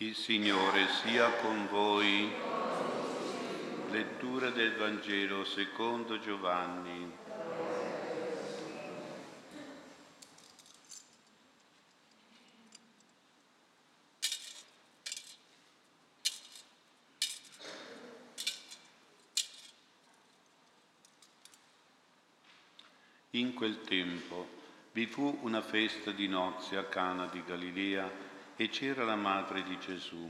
Il Signore sia con voi. Lettura del Vangelo secondo Giovanni. In quel tempo vi fu una festa di nozze a Cana di Galilea e c'era la madre di Gesù.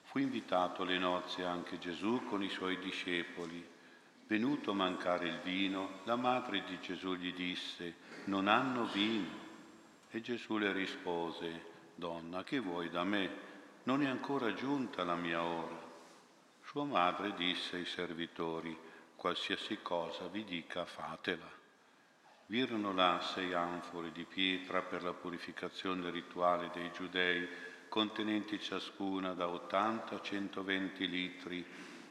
Fu invitato alle nozze anche Gesù con i suoi discepoli. Venuto a mancare il vino, la madre di Gesù gli disse, non hanno vino. E Gesù le rispose, Donna, che vuoi da me? Non è ancora giunta la mia ora. Sua madre disse ai servitori, qualsiasi cosa vi dica fatela. Virono là sei anfore di pietra per la purificazione rituale dei giudei, contenenti ciascuna da 80 a 120 litri,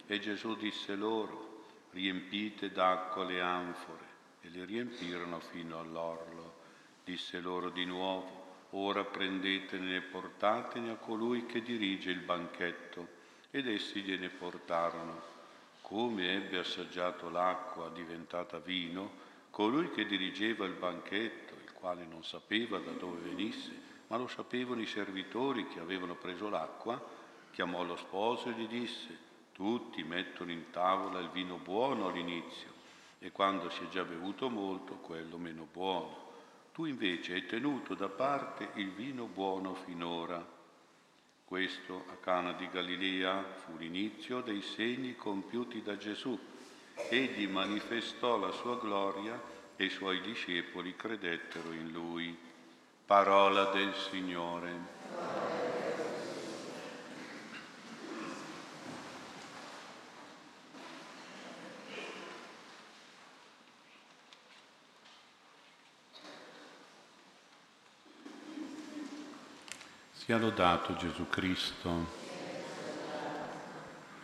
e Gesù disse loro, riempite d'acqua le anfore, e le riempirono fino all'orlo. Disse loro di nuovo, ora prendetene e portatene a colui che dirige il banchetto. Ed essi gliene portarono. Come ebbe assaggiato l'acqua diventata vino, Colui che dirigeva il banchetto, il quale non sapeva da dove venisse, ma lo sapevano i servitori che avevano preso l'acqua, chiamò lo sposo e gli disse, tutti mettono in tavola il vino buono all'inizio e quando si è già bevuto molto, quello meno buono. Tu invece hai tenuto da parte il vino buono finora. Questo a Cana di Galilea fu l'inizio dei segni compiuti da Gesù egli manifestò la sua gloria e i suoi discepoli credettero in lui. Parola del Signore. Sia lodato Gesù Cristo.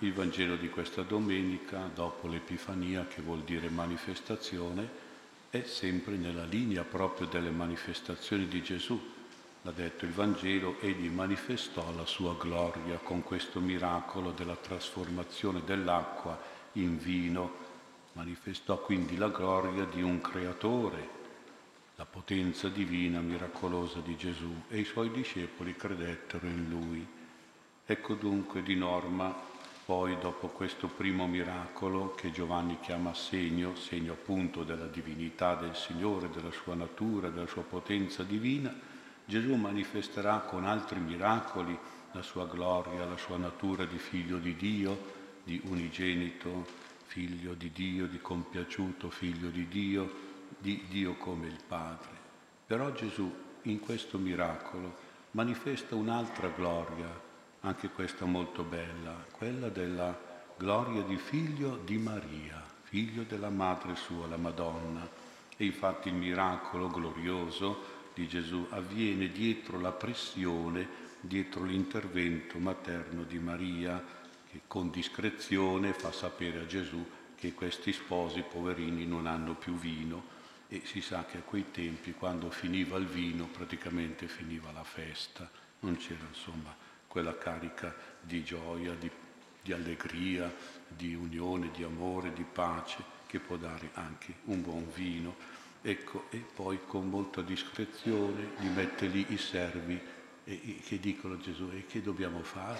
Il Vangelo di questa domenica, dopo l'Epifania, che vuol dire manifestazione, è sempre nella linea proprio delle manifestazioni di Gesù. L'ha detto il Vangelo, egli manifestò la sua gloria con questo miracolo della trasformazione dell'acqua in vino, manifestò quindi la gloria di un creatore, la potenza divina miracolosa di Gesù e i suoi discepoli credettero in lui. Ecco dunque di norma poi dopo questo primo miracolo che Giovanni chiama segno, segno appunto della divinità del Signore, della sua natura, della sua potenza divina, Gesù manifesterà con altri miracoli la sua gloria, la sua natura di figlio di Dio, di unigenito, figlio di Dio, di compiaciuto figlio di Dio, di Dio come il Padre. Però Gesù in questo miracolo manifesta un'altra gloria, anche questa molto bella, quella della gloria di figlio di Maria, figlio della madre sua, la Madonna. E infatti il miracolo glorioso di Gesù avviene dietro la pressione, dietro l'intervento materno di Maria, che con discrezione fa sapere a Gesù che questi sposi poverini non hanno più vino e si sa che a quei tempi quando finiva il vino praticamente finiva la festa, non c'era insomma quella carica di gioia, di, di allegria, di unione, di amore, di pace che può dare anche un buon vino. Ecco, e poi con molta discrezione gli mette lì i servi e, che dicono a Gesù, e che dobbiamo fare?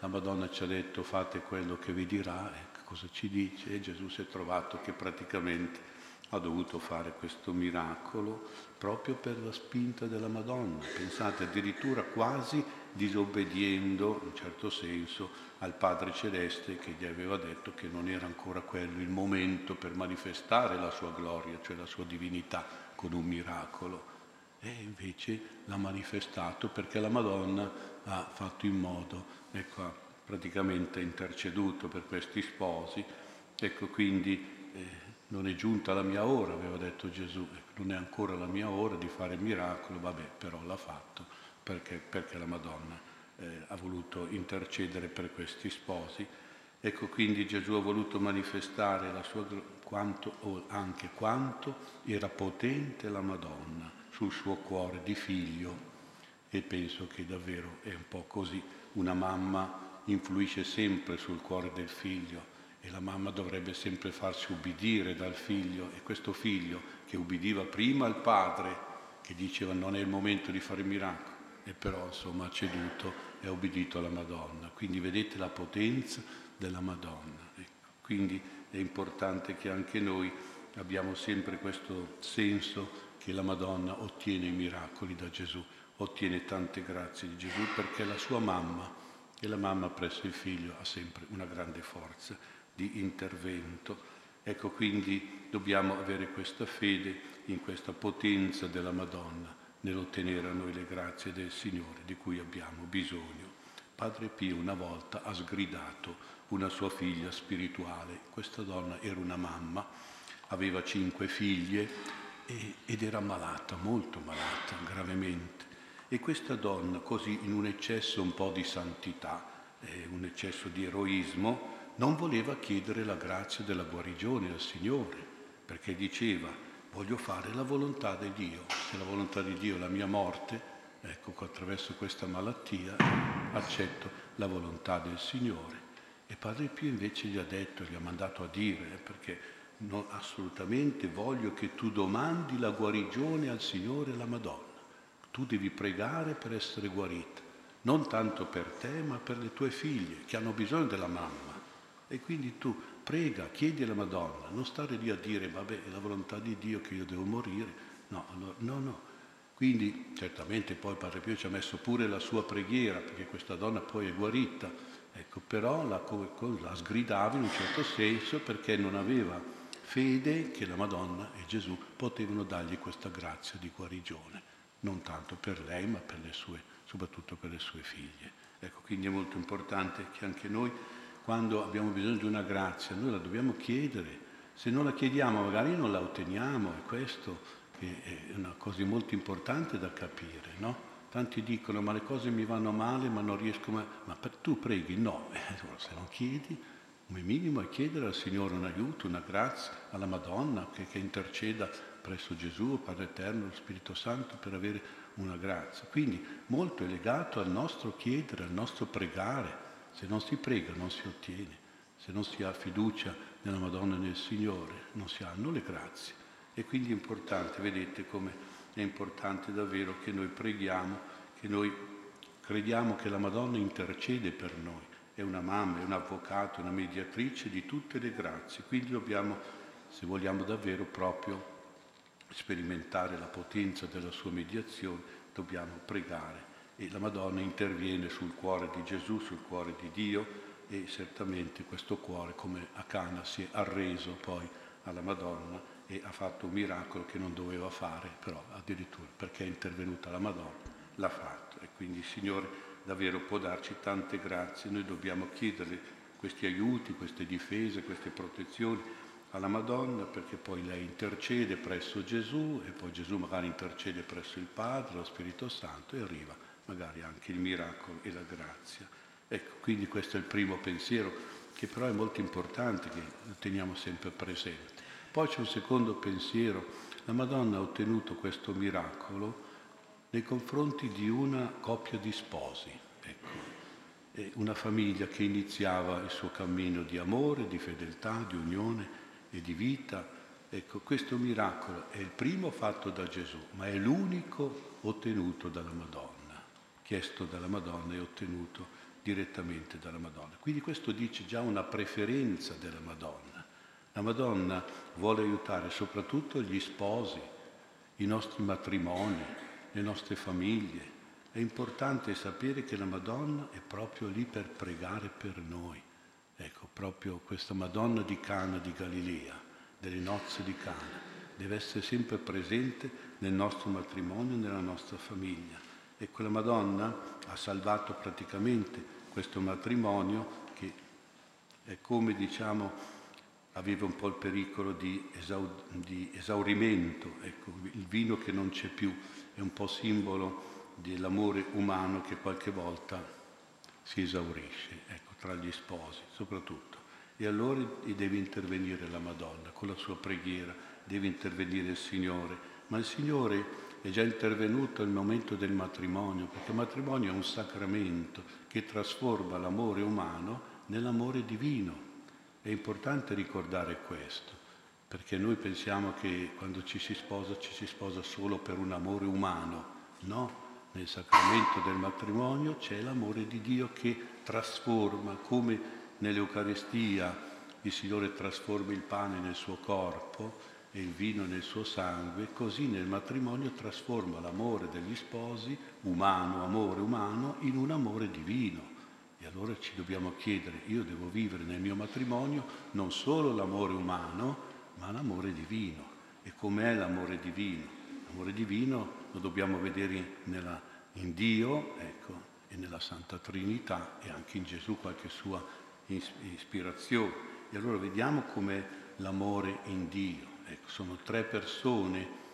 La Madonna ci ha detto fate quello che vi dirà, e cosa ci dice? E Gesù si è trovato che praticamente ha dovuto fare questo miracolo proprio per la spinta della Madonna. Pensate addirittura quasi disobbediendo, in un certo senso, al Padre Celeste che gli aveva detto che non era ancora quello il momento per manifestare la sua gloria, cioè la sua divinità, con un miracolo. E invece l'ha manifestato perché la Madonna ha fatto in modo, ecco, ha praticamente interceduto per questi sposi, ecco quindi eh, non è giunta la mia ora, aveva detto Gesù, non è ancora la mia ora di fare miracolo, vabbè, però l'ha fatto perché, perché la Madonna eh, ha voluto intercedere per questi sposi. Ecco quindi Gesù ha voluto manifestare la sua, quanto, anche quanto era potente la Madonna sul suo cuore di figlio e penso che davvero è un po' così. una mamma influisce sempre sul cuore del figlio e la mamma dovrebbe sempre farsi ubbidire dal figlio e questo figlio che ubbidiva prima al padre che diceva non è il momento di fare miracoli e però insomma ha ceduto e ha ubbidito alla Madonna. Quindi vedete la potenza della Madonna. Ecco. Quindi è importante che anche noi abbiamo sempre questo senso che la Madonna ottiene i miracoli da Gesù, ottiene tante grazie di Gesù perché la sua mamma e la mamma presso il figlio ha sempre una grande forza di intervento. Ecco quindi dobbiamo avere questa fede in questa potenza della Madonna nell'ottenere a noi le grazie del Signore di cui abbiamo bisogno. Padre Pio una volta ha sgridato una sua figlia spirituale. Questa donna era una mamma, aveva cinque figlie ed era malata, molto malata, gravemente. E questa donna, così in un eccesso un po' di santità, eh, un eccesso di eroismo, non voleva chiedere la grazia della guarigione al Signore, perché diceva, voglio fare la volontà di Dio. Se la volontà di Dio è la mia morte, ecco, attraverso questa malattia accetto la volontà del Signore. E Padre Pio invece gli ha detto, gli ha mandato a dire, perché No, assolutamente voglio che tu domandi la guarigione al Signore e alla Madonna. Tu devi pregare per essere guarita, non tanto per te, ma per le tue figlie che hanno bisogno della mamma. E quindi tu prega, chiedi alla Madonna, non stare lì a dire, vabbè, è la volontà di Dio che io devo morire. No, allora, no, no. Quindi certamente poi Padre Pio ci ha messo pure la sua preghiera, perché questa donna poi è guarita, ecco, però la, la sgridava in un certo senso perché non aveva fede che la Madonna e Gesù potevano dargli questa grazia di guarigione, non tanto per lei ma per sue, soprattutto per le sue figlie. Ecco, quindi è molto importante che anche noi, quando abbiamo bisogno di una grazia, noi la dobbiamo chiedere. Se non la chiediamo magari non la otteniamo e questo è una cosa molto importante da capire, no? Tanti dicono ma le cose mi vanno male ma non riesco mai... Ma tu preghi? No, eh, se non chiedi come minimo è chiedere al Signore un aiuto, una grazia, alla Madonna che, che interceda presso Gesù, Padre Eterno, lo Spirito Santo per avere una grazia. Quindi molto è legato al nostro chiedere, al nostro pregare. Se non si prega non si ottiene, se non si ha fiducia nella Madonna e nel Signore non si hanno le grazie. E quindi è importante, vedete come è importante davvero che noi preghiamo, che noi crediamo che la Madonna intercede per noi è una mamma, è un avvocato, una mediatrice di tutte le grazie. Quindi dobbiamo, se vogliamo davvero proprio sperimentare la potenza della sua mediazione, dobbiamo pregare. E la Madonna interviene sul cuore di Gesù, sul cuore di Dio e certamente questo cuore, come a Cana, si è arreso poi alla Madonna e ha fatto un miracolo che non doveva fare, però addirittura perché è intervenuta la Madonna, l'ha fatto. E quindi Signore davvero può darci tante grazie. Noi dobbiamo chiederle questi aiuti, queste difese, queste protezioni alla Madonna perché poi lei intercede presso Gesù e poi Gesù magari intercede presso il Padre, lo Spirito Santo e arriva magari anche il miracolo e la grazia. Ecco, quindi questo è il primo pensiero che però è molto importante che teniamo sempre presente. Poi c'è un secondo pensiero, la Madonna ha ottenuto questo miracolo nei confronti di una coppia di sposi, ecco, una famiglia che iniziava il suo cammino di amore, di fedeltà, di unione e di vita. Ecco, questo miracolo è il primo fatto da Gesù, ma è l'unico ottenuto dalla Madonna, chiesto dalla Madonna e ottenuto direttamente dalla Madonna. Quindi questo dice già una preferenza della Madonna. La Madonna vuole aiutare soprattutto gli sposi, i nostri matrimoni, le nostre famiglie. È importante sapere che la Madonna è proprio lì per pregare per noi. Ecco, proprio questa Madonna di Cana di Galilea, delle nozze di Cana, deve essere sempre presente nel nostro matrimonio, nella nostra famiglia. E quella Madonna ha salvato praticamente questo matrimonio che è come diciamo aveva un po' il pericolo di, esau- di esaurimento, ecco, il vino che non c'è più è un po' simbolo dell'amore umano che qualche volta si esaurisce, ecco, tra gli sposi soprattutto. E allora deve intervenire la Madonna con la sua preghiera, deve intervenire il Signore, ma il Signore è già intervenuto il momento del matrimonio, perché il matrimonio è un sacramento che trasforma l'amore umano nell'amore divino. È importante ricordare questo, perché noi pensiamo che quando ci si sposa ci si sposa solo per un amore umano. No, nel sacramento del matrimonio c'è l'amore di Dio che trasforma, come nell'Eucaristia il Signore trasforma il pane nel suo corpo e il vino nel suo sangue, così nel matrimonio trasforma l'amore degli sposi, umano, amore umano, in un amore divino. E allora ci dobbiamo chiedere, io devo vivere nel mio matrimonio non solo l'amore umano, ma l'amore divino. E com'è l'amore divino? L'amore divino lo dobbiamo vedere nella, in Dio ecco, e nella Santa Trinità e anche in Gesù qualche sua ispirazione. E allora vediamo com'è l'amore in Dio. Ecco, sono tre persone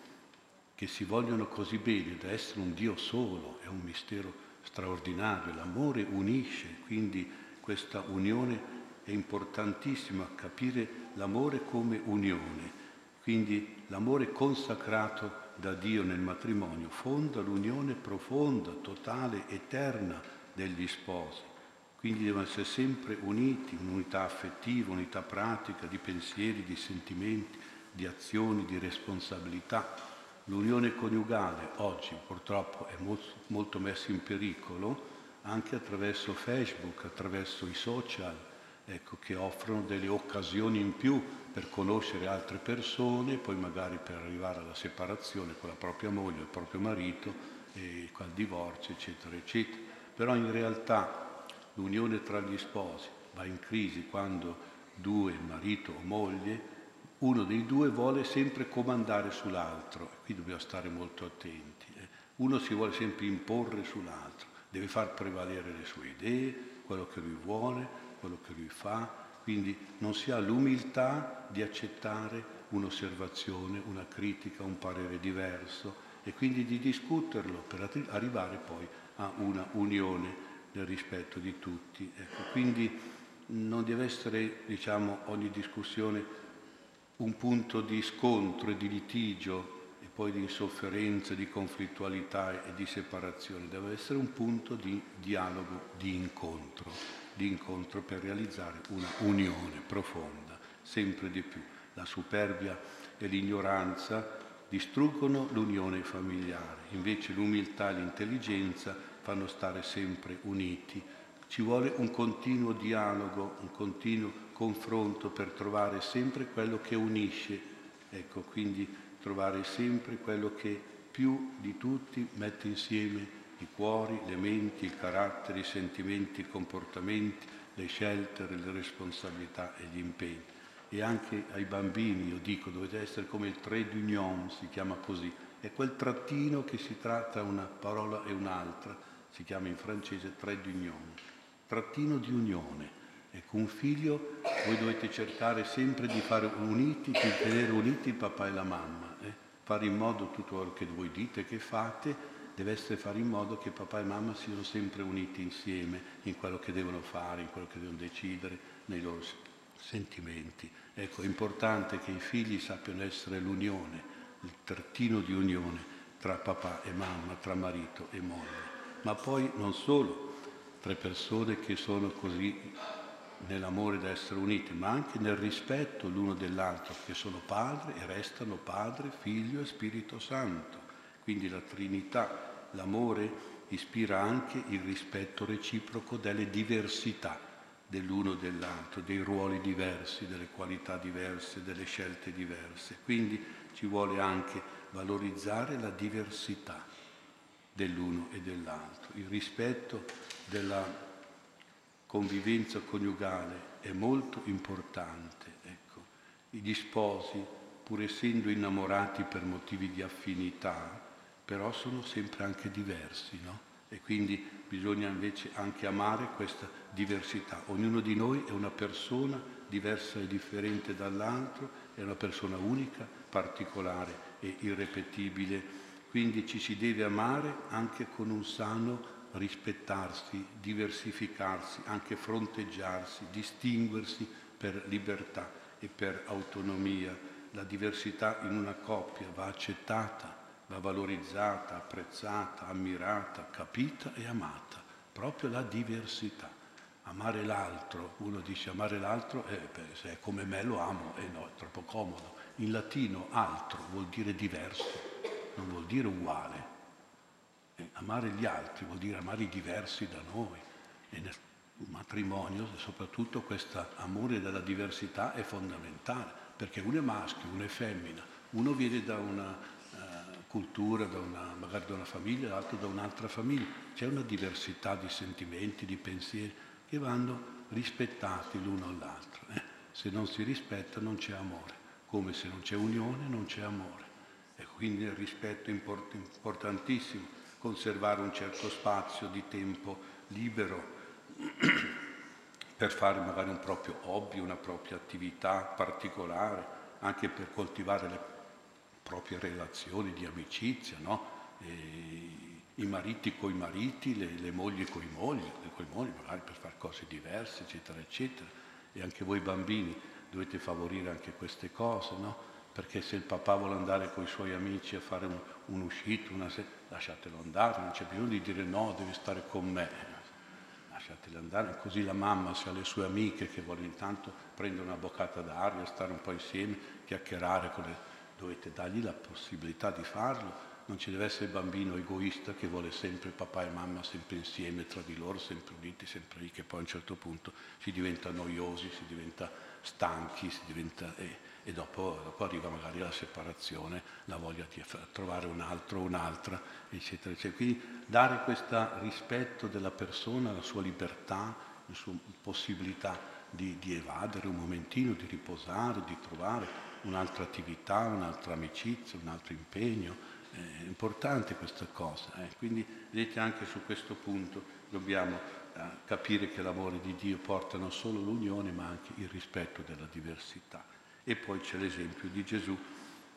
che si vogliono così bene da essere un Dio solo, è un mistero straordinario. L'amore unisce, quindi questa unione è importantissima, capire l'amore come unione. Quindi l'amore consacrato da Dio nel matrimonio fonda l'unione profonda, totale, eterna degli sposi. Quindi devono essere sempre uniti, un'unità affettiva, unità pratica, di pensieri, di sentimenti, di azioni, di responsabilità. L'unione coniugale oggi purtroppo è molto, molto messa in pericolo anche attraverso Facebook, attraverso i social, ecco, che offrono delle occasioni in più per conoscere altre persone, poi magari per arrivare alla separazione con la propria moglie, il proprio marito, e al divorzio, eccetera, eccetera. Però in realtà l'unione tra gli sposi va in crisi quando due, marito o moglie, uno dei due vuole sempre comandare sull'altro, qui dobbiamo stare molto attenti. Eh. Uno si vuole sempre imporre sull'altro, deve far prevalere le sue idee, quello che lui vuole, quello che lui fa, quindi non si ha l'umiltà di accettare un'osservazione, una critica, un parere diverso e quindi di discuterlo per arrivare poi a una unione nel rispetto di tutti. Ecco, quindi non deve essere diciamo, ogni discussione un punto di scontro e di litigio e poi di insofferenza, di conflittualità e di separazione, deve essere un punto di dialogo, di incontro di incontro per realizzare una unione profonda, sempre di più. La superbia e l'ignoranza distruggono l'unione familiare, invece l'umiltà e l'intelligenza fanno stare sempre uniti. Ci vuole un continuo dialogo, un continuo confronto per trovare sempre quello che unisce, ecco, quindi trovare sempre quello che più di tutti mette insieme i cuori, le menti, i caratteri, i sentimenti, i comportamenti, le scelte, le responsabilità e gli impegni. E anche ai bambini, io dico, dovete essere come il trait d'union, si chiama così, è quel trattino che si tratta una parola e un'altra, si chiama in francese trait d'union, trattino di unione. Ecco, un figlio voi dovete cercare sempre di fare uniti, di tenere uniti il papà e la mamma, eh? fare in modo tutto quello che voi dite che fate deve essere fare in modo che papà e mamma siano sempre uniti insieme in quello che devono fare, in quello che devono decidere, nei loro sentimenti. Ecco, è importante che i figli sappiano essere l'unione, il trattino di unione tra papà e mamma, tra marito e moglie. Ma poi non solo tre persone che sono così nell'amore da essere uniti, ma anche nel rispetto l'uno dell'altro, che sono padre e restano padre, figlio e Spirito Santo. Quindi la Trinità, l'amore, ispira anche il rispetto reciproco delle diversità dell'uno e dell'altro, dei ruoli diversi, delle qualità diverse, delle scelte diverse. Quindi ci vuole anche valorizzare la diversità dell'uno e dell'altro. Il rispetto della convivenza coniugale è molto importante. Ecco. Gli sposi, pur essendo innamorati per motivi di affinità, però sono sempre anche diversi, no? E quindi bisogna invece anche amare questa diversità. Ognuno di noi è una persona diversa e differente dall'altro, è una persona unica, particolare e irrepetibile. Quindi ci si deve amare anche con un sano rispettarsi, diversificarsi, anche fronteggiarsi, distinguersi per libertà e per autonomia. La diversità in una coppia va accettata, va valorizzata, apprezzata, ammirata, capita e amata, proprio la diversità. Amare l'altro, uno dice amare l'altro, eh, beh, se è come me lo amo, e eh no, è troppo comodo. In latino altro vuol dire diverso, non vuol dire uguale. Amare gli altri vuol dire amare i diversi da noi. E nel matrimonio, soprattutto questo amore della diversità è fondamentale, perché uno è maschio, uno è femmina, uno viene da una cultura, da una, magari da una famiglia, l'altro da un'altra famiglia. C'è una diversità di sentimenti, di pensieri che vanno rispettati l'uno all'altro. Eh? Se non si rispetta non c'è amore, come se non c'è unione non c'è amore. E quindi il rispetto è import- importantissimo, conservare un certo spazio di tempo libero per fare magari un proprio hobby, una propria attività particolare, anche per coltivare le proprie relazioni di amicizia, no? i mariti coi mariti, le, le mogli coi mogli, coi mogli magari per fare cose diverse, eccetera, eccetera. E anche voi bambini dovete favorire anche queste cose, no? Perché se il papà vuole andare con i suoi amici a fare un, un'uscita, una se- lasciatelo andare, non c'è bisogno di dire no, devi stare con me. Lasciatelo andare, così la mamma se ha le sue amiche che vuole intanto prendere una boccata d'aria, stare un po' insieme, chiacchierare con le dovete dargli la possibilità di farlo. Non ci deve essere il bambino egoista che vuole sempre papà e mamma sempre insieme, tra di loro, sempre uniti, sempre lì, che poi a un certo punto si diventa noiosi, si diventa stanchi, si diventa, e, e dopo, dopo, arriva magari la separazione, la voglia di trovare un altro un'altra, eccetera, eccetera. Quindi dare questo rispetto della persona, la sua libertà, la sua possibilità di, di evadere un momentino, di riposare, di trovare un'altra attività, un'altra amicizia, un altro impegno. È importante questa cosa. Eh. Quindi vedete anche su questo punto dobbiamo eh, capire che l'amore di Dio porta non solo l'unione ma anche il rispetto della diversità. E poi c'è l'esempio di Gesù.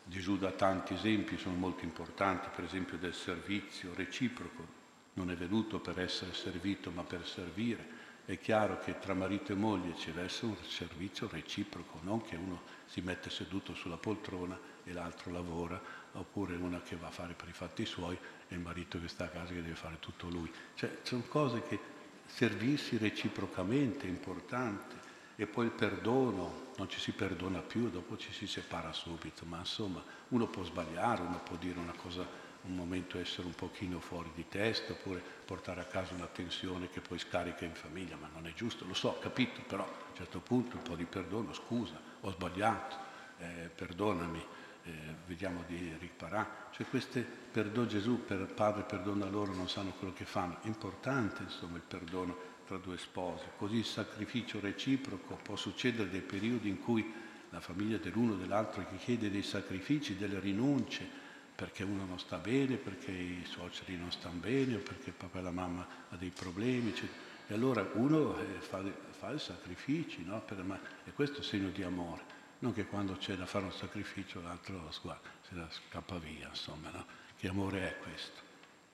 Gesù dà tanti esempi, sono molto importanti, per esempio del servizio reciproco. Non è venuto per essere servito ma per servire. È chiaro che tra marito e moglie ci deve essere un servizio reciproco, non che uno si mette seduto sulla poltrona e l'altro lavora, oppure una che va a fare per i fatti suoi e il marito che sta a casa che deve fare tutto lui. Cioè, sono cose che servirsi reciprocamente è importante. E poi il perdono, non ci si perdona più, dopo ci si separa subito, ma insomma uno può sbagliare, uno può dire una cosa, un momento essere un pochino fuori di testa, oppure portare a casa una tensione che poi scarica in famiglia, ma non è giusto, lo so, capito, però a un certo punto un po' di perdono, scusa, ho sbagliato, eh, perdonami, eh, vediamo di riparare. Cioè queste, perdono Gesù, per Padre perdona loro, non sanno quello che fanno. È importante insomma il perdono tra due sposi. Così il sacrificio reciproco può succedere dei periodi in cui la famiglia dell'uno o dell'altro chiede dei sacrifici, delle rinunce, perché uno non sta bene, perché i suoceri non stanno bene, o perché il papà e la mamma ha dei problemi, eccetera. E allora uno eh, fa, fa i sacrifici, no? per, ma, e questo è segno di amore. Non che quando c'è da fare un sacrificio l'altro sguarda, se la scappa via, insomma, no? Che amore è questo?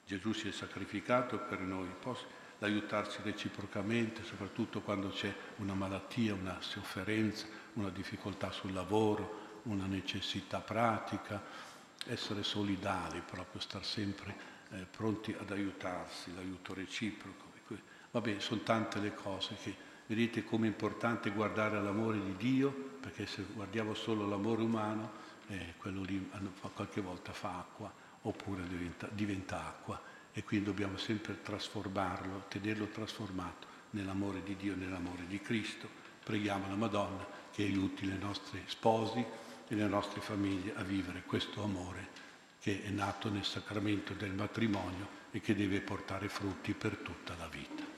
Gesù si è sacrificato per noi, può aiutarci reciprocamente, soprattutto quando c'è una malattia, una sofferenza, una difficoltà sul lavoro, una necessità pratica, essere solidali, proprio star sempre eh, pronti ad aiutarsi, l'aiuto reciproco. Vabbè, sono tante le cose che vedete come è importante guardare all'amore di Dio, perché se guardiamo solo l'amore umano, eh, quello lì qualche volta fa acqua oppure diventa, diventa acqua e quindi dobbiamo sempre trasformarlo, tenerlo trasformato nell'amore di Dio, nell'amore di Cristo. Preghiamo la Madonna che aiuti le nostre sposi e le nostre famiglie a vivere questo amore che è nato nel sacramento del matrimonio e che deve portare frutti per tutta la vita.